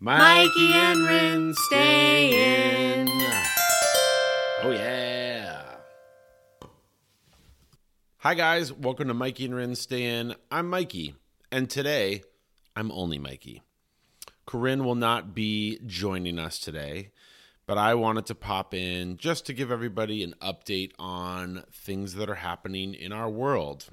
Mikey and Rinne stay in. Oh, yeah. Hi, guys. Welcome to Mikey and Rinne Stay In. I'm Mikey, and today I'm only Mikey. Corinne will not be joining us today, but I wanted to pop in just to give everybody an update on things that are happening in our world.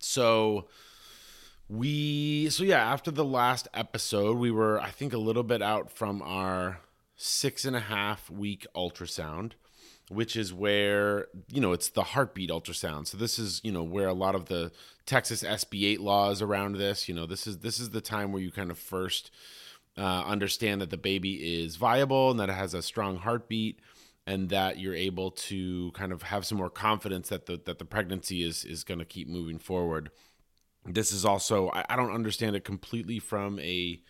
So, we so yeah after the last episode we were i think a little bit out from our six and a half week ultrasound which is where you know it's the heartbeat ultrasound. So this is you know where a lot of the texas sb8 laws around this you know this is this is the time where you kind of first uh, understand that the baby is viable and that it has a strong heartbeat and that you're able to kind of have some more confidence that the that the pregnancy is is going to keep moving forward this is also I, I, don't understand it completely from a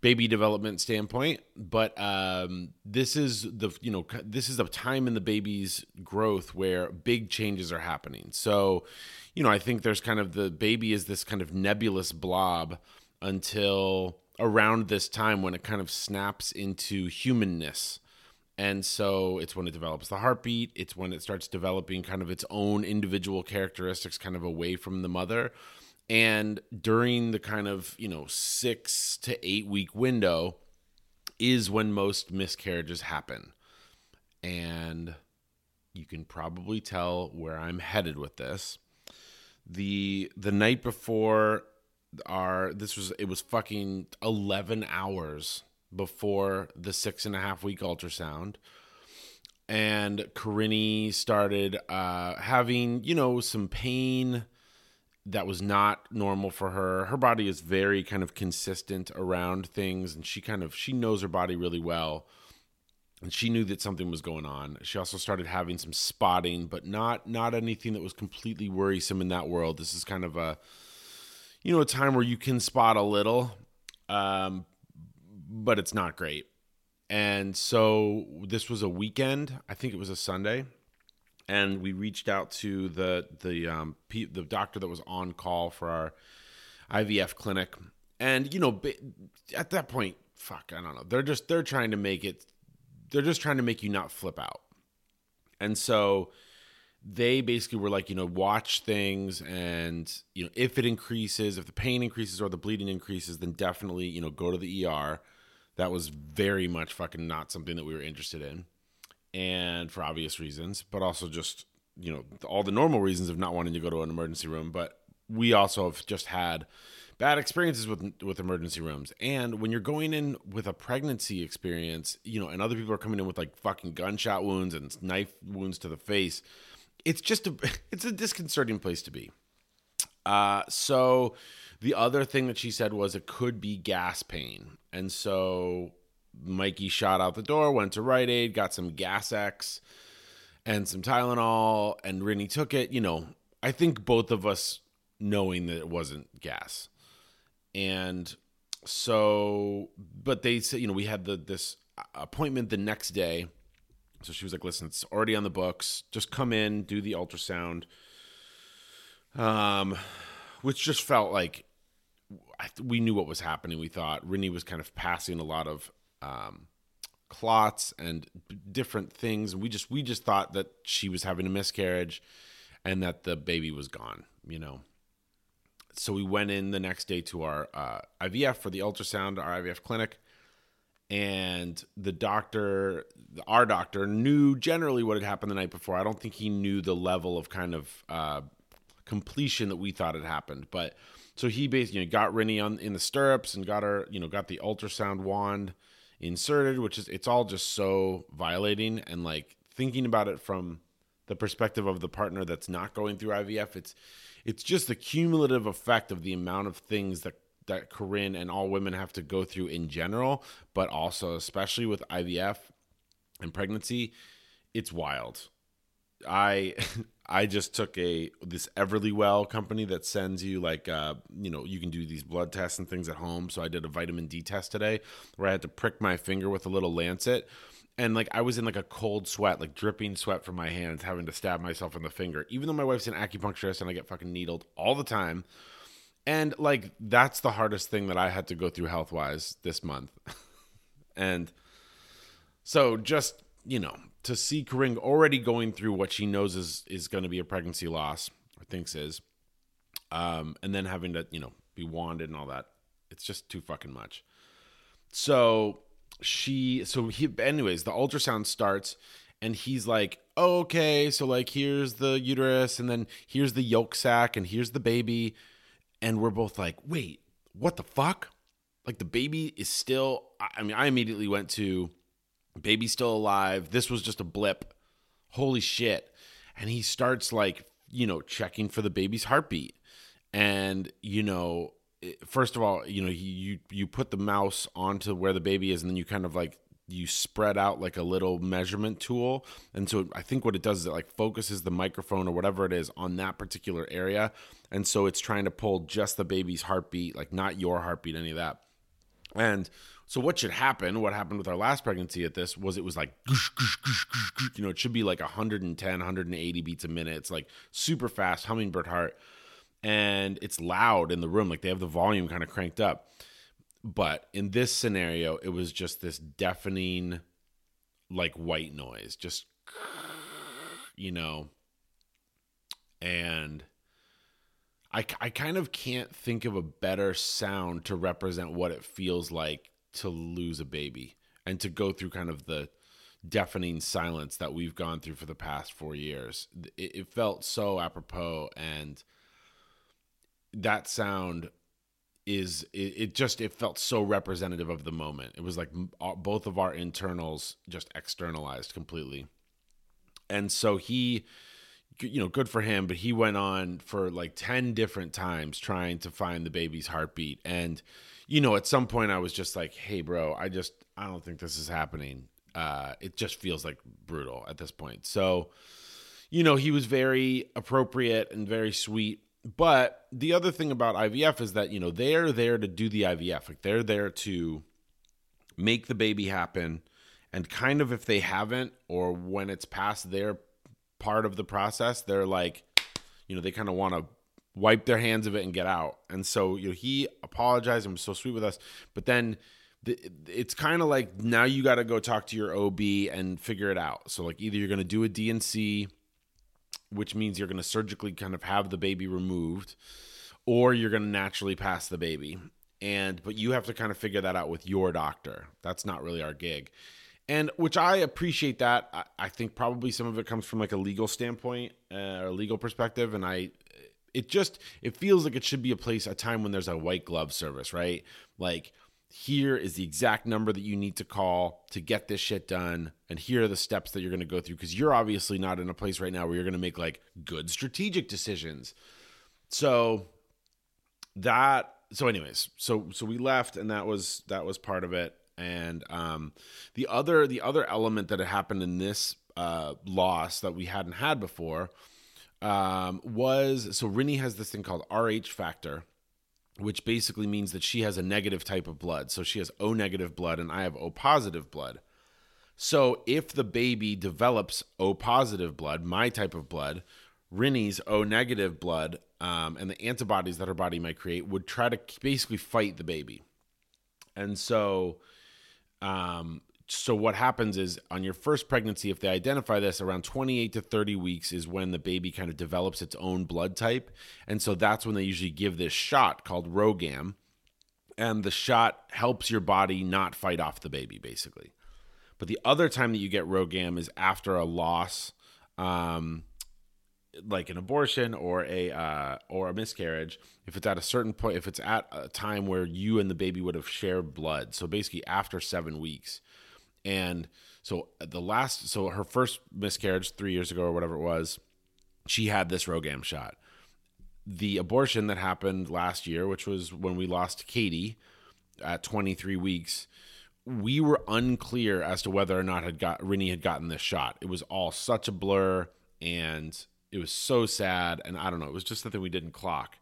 baby development standpoint but um, this is the you know this is a time in the baby's growth where big changes are happening. So you know i think there's kind of the baby is this kind of nebulous blob until around this time when it kind of snaps into humanness. And so it's when it develops the heartbeat it's when it starts developing kind of its own individual characteristics kind of away from the mother and during the kind of, you know, six to eight week window is when most miscarriages happen. And you can probably tell where I'm headed with this. The the night before our this was it was fucking eleven hours before the six and a half week ultrasound and Corinne started uh, having, you know, some pain that was not normal for her. Her body is very kind of consistent around things and she kind of she knows her body really well. And she knew that something was going on. She also started having some spotting, but not not anything that was completely worrisome in that world. This is kind of a you know, a time where you can spot a little um but it's not great. And so this was a weekend. I think it was a Sunday and we reached out to the the um, the doctor that was on call for our IVF clinic, and you know, at that point, fuck, I don't know. They're just they're trying to make it. They're just trying to make you not flip out, and so they basically were like, you know, watch things, and you know, if it increases, if the pain increases or the bleeding increases, then definitely, you know, go to the ER. That was very much fucking not something that we were interested in and for obvious reasons, but also just you know all the normal reasons of not wanting to go to an emergency room. But we also have just had bad experiences with with emergency rooms. And when you're going in with a pregnancy experience, you know, and other people are coming in with like fucking gunshot wounds and knife wounds to the face, it's just a it's a disconcerting place to be. Uh, so the other thing that she said was it could be gas pain, and so Mikey shot out the door, went to Rite Aid, got some Gas X and some Tylenol, and Rinne took it. You know, I think both of us knowing that it wasn't gas. And so, but they said, you know, we had the this appointment the next day. So she was like, listen, it's already on the books. Just come in, do the ultrasound. Um, which just felt like we knew what was happening. We thought Rinne was kind of passing a lot of um, clots and different things. We just we just thought that she was having a miscarriage and that the baby was gone. You know. So we went in the next day to our uh, IVF for the ultrasound, our IVF clinic, and the doctor, our doctor, knew generally what had happened the night before. I don't think he knew the level of kind of uh, completion that we thought had happened, but so he basically got Rinne on in the stirrups and got her, you know, got the ultrasound wand inserted, which is it's all just so violating and like thinking about it from the perspective of the partner that's not going through IVF, it's it's just the cumulative effect of the amount of things that that Corinne and all women have to go through in general, but also especially with IVF and pregnancy, it's wild. I I just took a this Everlywell company that sends you like uh, you know you can do these blood tests and things at home. So I did a vitamin D test today where I had to prick my finger with a little lancet, and like I was in like a cold sweat, like dripping sweat from my hands, having to stab myself in the finger. Even though my wife's an acupuncturist and I get fucking needled all the time, and like that's the hardest thing that I had to go through health wise this month. And so just, you know, to see Corinne already going through what she knows is is going to be a pregnancy loss or thinks is, um, and then having to, you know, be wanded and all that, it's just too fucking much. So she, so he, anyways, the ultrasound starts and he's like, oh, okay, so like here's the uterus and then here's the yolk sac and here's the baby. And we're both like, wait, what the fuck? Like the baby is still, I mean, I immediately went to baby's still alive. This was just a blip. Holy shit. And he starts like, you know, checking for the baby's heartbeat. And, you know, first of all, you know, you you put the mouse onto where the baby is and then you kind of like you spread out like a little measurement tool and so i think what it does is it like focuses the microphone or whatever it is on that particular area and so it's trying to pull just the baby's heartbeat like not your heartbeat any of that and so what should happen what happened with our last pregnancy at this was it was like you know it should be like 110 180 beats a minute. It's like super fast hummingbird heart. And it's loud in the room like they have the volume kind of cranked up. But in this scenario, it was just this deafening, like white noise, just, you know, and I, I kind of can't think of a better sound to represent what it feels like to lose a baby and to go through kind of the deafening silence that we've gone through for the past four years. It, it felt so apropos, and that sound is it, it, just it felt so representative of the moment it was like both of our internals just externalized completely and so he you know good for him but he went on for like 10 different times trying to find the baby's heartbeat and you know at some point i was just like hey bro i just i don't think this is happening uh it just feels like brutal at this point so you know he was very appropriate and very sweet but the other thing about IVF is that, you know, they're there to do the IVF. Like they're there to make the baby happen. And kind of if they haven't, or when it's past their part of the process, they're like, you know, they kind of want to wipe their hands of it and get out. And so, you know, he apologized and was so sweet with us. But then it's kind of like now you got to go talk to your OB and figure it out. So, like, either you're going to do a D&C which means you're going to surgically kind of have the baby removed or you're going to naturally pass the baby and but you have to kind of figure that out with your doctor that's not really our gig and which i appreciate that. I, I think probably some of it comes from like a legal standpoint uh, or a legal perspective. And i it just it feels like it should be a place a time when there's a white glove service right? Like here is the exact number that you need to call to get this shit done. And here are the steps that you're going to go through. Because you're obviously not in a place right now where you're going to make like good strategic decisions. So that so anyways so so we left and that was that was part of it and um the other the other element that had happened in this uh loss that we hadn't had before um was so Rinne has this thing called RH factor which basically means that she has a negative type of blood. So she has O negative blood and I have O positive blood. So if the baby develops O positive blood, my type of blood, Rinne's O negative blood, um, and the antibodies that her body might create would try to basically fight the baby. And so um, so what happens is on your first pregnancy if they identify this around 28 to 30 weeks is when the baby kind of develops its own blood type. And so that's when they usually give this shot called RhoGAM. And the shot helps your body not fight off the baby basically. But the other time that you get RhoGAM is after a loss um, like an abortion or a uh, or a miscarriage if it's at a certain point if it's at a time where you and the baby would have shared blood so basically after seven weeks and so the last, so her first miscarriage three years ago or whatever it was, she had this RhoGAM shot. The abortion that happened last year, which was when we lost Katie at 23 weeks, we were unclear as to whether or not had got Rinne had gotten this shot. It was all such a blur and it was so sad. And I don't know, it was just something we didn't clock.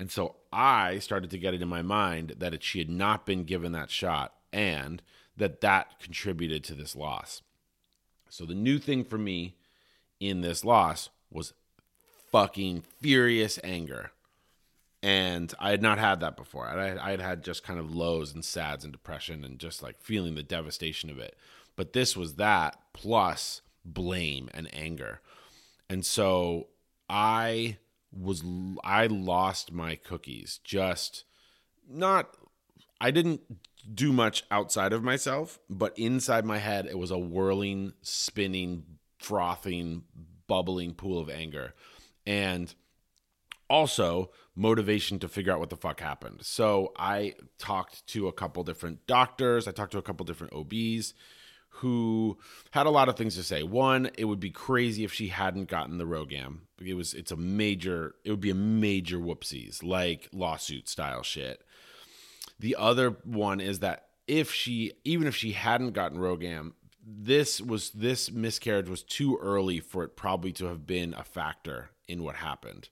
And so I started to get it in my mind that it, she had not been given that shot and that that contributed to this loss. So the new thing for me in this loss was fucking furious anger. and I had not had that before. I, I had had just kind of lows and sads and depression and just like feeling the devastation of it. But this was that plus blame and anger. And so I was I lost my cookies. Just not I didn't do much outside of myself, but inside my head it was a whirling, spinning, frothing, bubbling pool of anger. And also motivation to figure out what the fuck happened. So I talked to a couple different doctors, I talked to a couple different OBs who had a lot of things to say. One, it would be crazy if she hadn't gotten the RhoGAM. It was it's a major it would be a major whoopsies, like lawsuit style shit. The other one is that if she even if she hadn't gotten RhoGAM, this was this miscarriage was too early for it probably to have been a factor in what happened.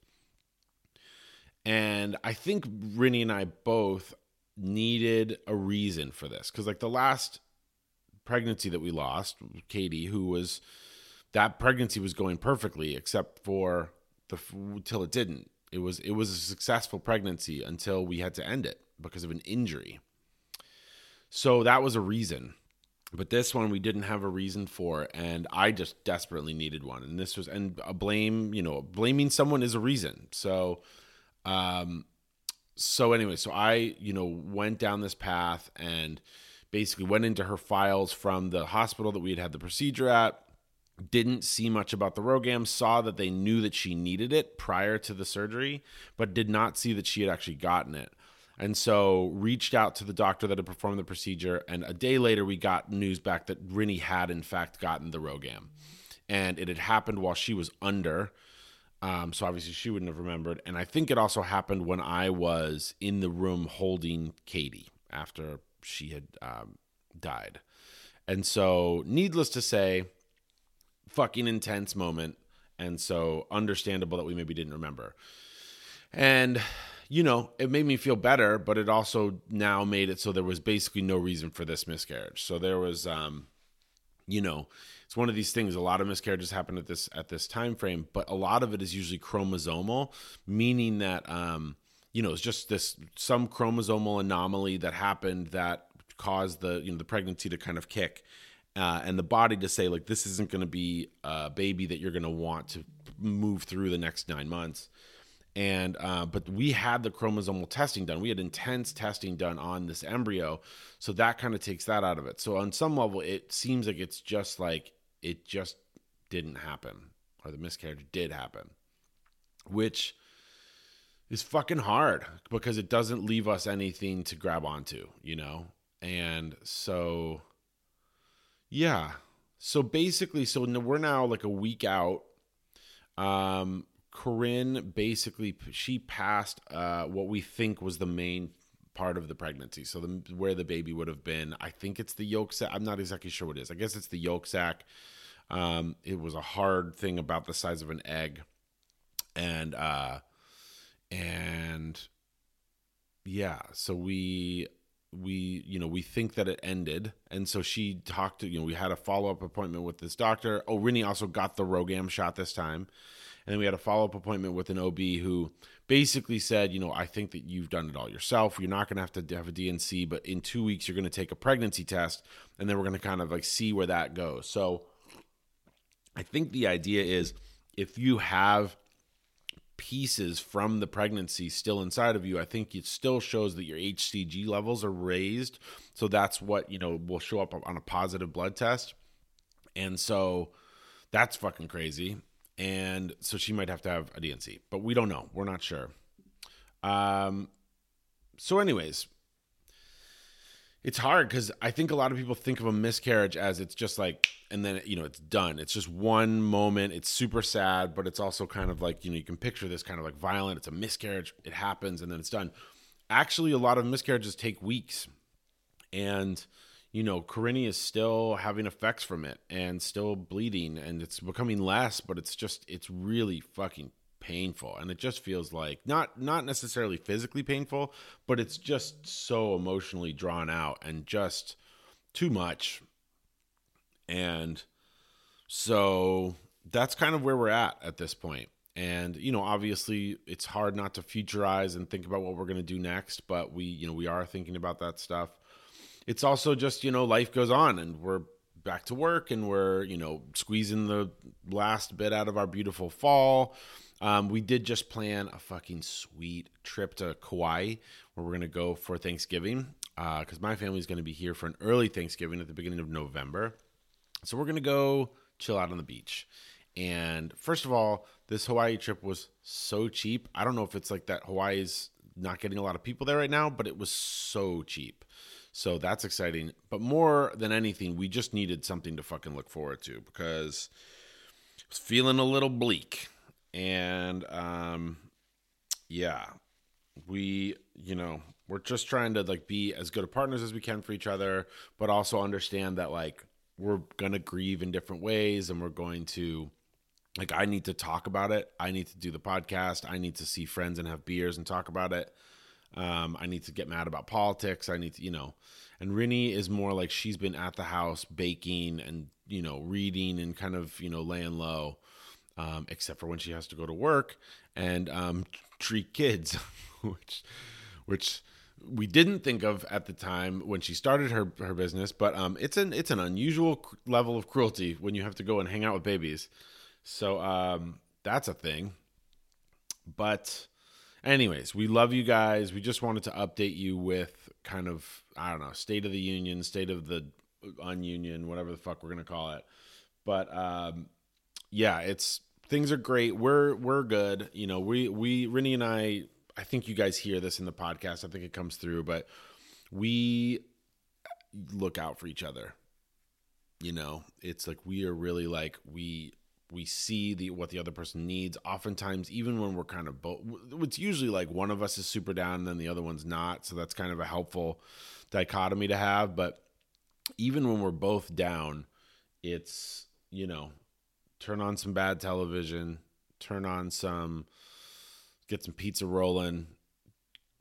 And I think Rinne and I both needed a reason for this because like the last pregnancy that we lost, Katie, who was that pregnancy was going perfectly except for the till it didn't. It was it was a successful pregnancy until we had to end it because of an injury. So that was a reason. But this one we didn't have a reason for and I just desperately needed one. And this was and a blame, you know, blaming someone is a reason. So um so anyway, so I, you know, went down this path and basically went into her files from the hospital that we had had the procedure at didn't see much about the RhoGAM, saw that they knew that she needed it prior to the surgery, but did not see that she had actually gotten it. And so reached out to the doctor that had performed the procedure. And a day later, we got news back that Rinne had, in fact, gotten the RhoGAM. And it had happened while she was under. Um, so obviously she wouldn't have remembered. And I think it also happened when I was in the room holding Katie after she had um, died. And so, needless to say, fucking intense moment. And so, understandable that we maybe didn't remember. And, you know, it made me feel better, but it also now made it so there was basically no reason for this miscarriage. So, there was, um, you know, it's one of these things a lot of miscarriages happen at this at this time frame but a lot of it is usually chromosomal meaning that um you know, it's just this some chromosomal anomaly that happened that caused the you know the pregnancy to kind of kick, uh, and the body to say like this isn't going to be a baby that you're going to want to move through the next nine months. And uh, but we had the chromosomal testing done. We had intense testing done on this embryo, so that kind of takes that out of it. So on some level, it seems like it's just like it just didn't happen, or the miscarriage did happen, which is fucking hard because it doesn't leave us anything to grab onto, you know? And so, yeah. So basically, so we're now like a week out. Um, Corinne basically she passed uh, what we think was the main part of the pregnancy. So the, where the baby would have been, I think it's the yolk sac. I'm not exactly sure what it is. I guess it's the yolk sac. Um, it was a hard thing about the size of an egg, and uh, and yeah so we we you know we think that it ended. And so she talked to you know we had a follow-up appointment with this doctor. Oh Rinne also got the RhoGAM shot this time. And then we had a follow-up appointment with an OB who basically said you know I think that you've done it all yourself. You're not going to have to have a D&C but in 2 weeks you're going to take a pregnancy test and then we're going to kind of like see where that goes. So I think the idea is if you have pieces from the pregnancy still inside of you, I think it still shows that your HCG levels are raised. So that's what, you know, will show up on a positive blood test. And so that's fucking crazy. And so she might have to have a D&C, but we don't know. We're not sure. Um, so, anyways, it's hard because I think a lot of people think of a miscarriage as it's just like, and then you know it's done. It's just one moment. It's super sad, but it's also kind of like you know you can picture this kind of like violent. It's a miscarriage. It happens and then it's done. Actually, a lot of miscarriages take weeks, and you know Corinne is still having effects from it and still bleeding, and it's becoming less, but it's just it's really fucking painful and it just feels like not not necessarily physically painful but it's just so emotionally drawn out and just too much and so that's kind of where we're at at this point And you know, obviously, it's hard not to futurize and think about what we're going to do next. But we, you know, we are thinking about that stuff. It's also just you know, life goes on, and we're back to work, and we're you know, squeezing the last bit out of our beautiful fall. Um, we did just plan a fucking sweet trip to Kauai where we're going to go for Thanksgiving because uh, my family's going to be here for an early Thanksgiving at the beginning of November. So we're going to go chill out on the beach. And first of all, this Hawaii trip was so cheap. I don't know if it's like that Hawaii's not getting a lot of people there right now, but it was so cheap. So that's exciting. But more than anything, we just needed something to fucking look forward to because I was feeling a little bleak. And um yeah, we, you know, we're just trying to like be as good of partners as we can for each other, but also understand that like we're to grieve in different ways and we're going to like I need to talk about it. I need to do the podcast. I need to see friends and have beers and talk about it. Um, I need to get mad about politics. I need to, you know, and Rinne is more like she's been at the house baking and, you know, reading and kind of, you know, laying low, um, except for when she has to go to work and um, treat kids, which, which we didn't think of at the time when she started her, her business, but um, it's an it's an unusual level of cruelty when you have to go and hang out with babies. So um, that's a thing. But, anyways, we love you guys. We just wanted to update you with kind of, I don't know, state of the union, state of the ununion, whatever the fuck we're going to call it. But, um, yeah, it's things are great. We're, we're good. You know, we, we, Rinne and I, I think you guys hear this in the podcast. I think it comes through, but we look out for each other. You know, it's like we are really like, we, we see the what the other person needs oftentimes even when we're kind of both it's usually like one of us is super down and then the other one's not so that's kind of a helpful dichotomy to have but even when we're both down it's you know turn on some bad television turn on some get some pizza rolling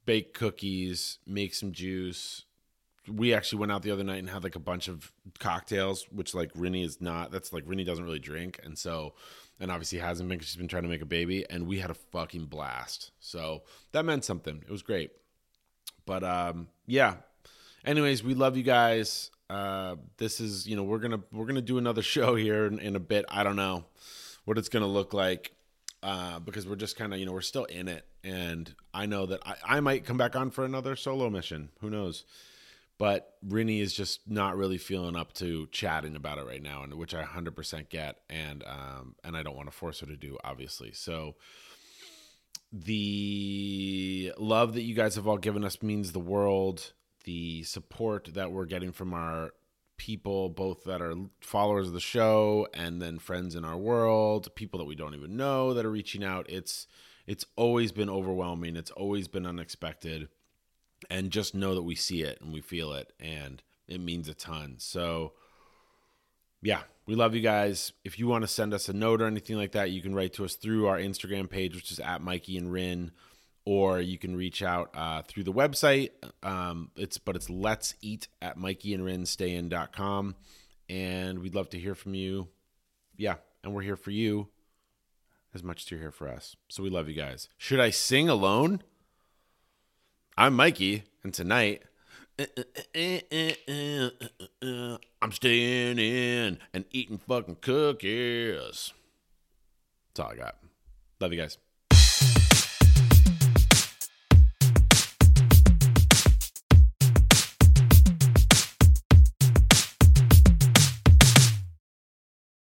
bake cookies make some juice we actually went out the other night and had like a bunch of cocktails, which like Rinne is not. That's like Rinne doesn't really drink, and so, and obviously hasn't been she's been trying to make a baby, and we had a fucking blast. So that meant something. It was great. But um, yeah. Anyways, we love you guys. Uh, this is you know we're gonna we're gonna do another show here in, in a bit. I don't know what it's gonna look like. Uh, because we're just kind of you know we're still in it and i know that I, I might come back on for another solo mission who knows but Rinne is just not really feeling up to chatting about it right now, and which I 100% get, and um, and I don't want to force her to do, obviously. So the love that you guys have all given us means the world. The support that we're getting from our people, both that are followers of the show and then friends in our world, people that we don't even know that are reaching out. It's it's always been overwhelming. It's always been unexpected and just know that we see it and we feel it and it means a ton. So yeah, we love you guys. If you want to send us a note or anything like that, you can write to us through our Instagram page, which is at Mikey and Rin, or you can reach out uh, through the website. Um, it's but it's let's eat at Mikey and stayin.com. And we'd love to hear from you. Yeah, and we're here for you as much as you're here for us. So we love you guys. Should I sing alone? I'm Mikey, and tonight I'm staying in and eating fucking cookies. That's all I got. Love you guys.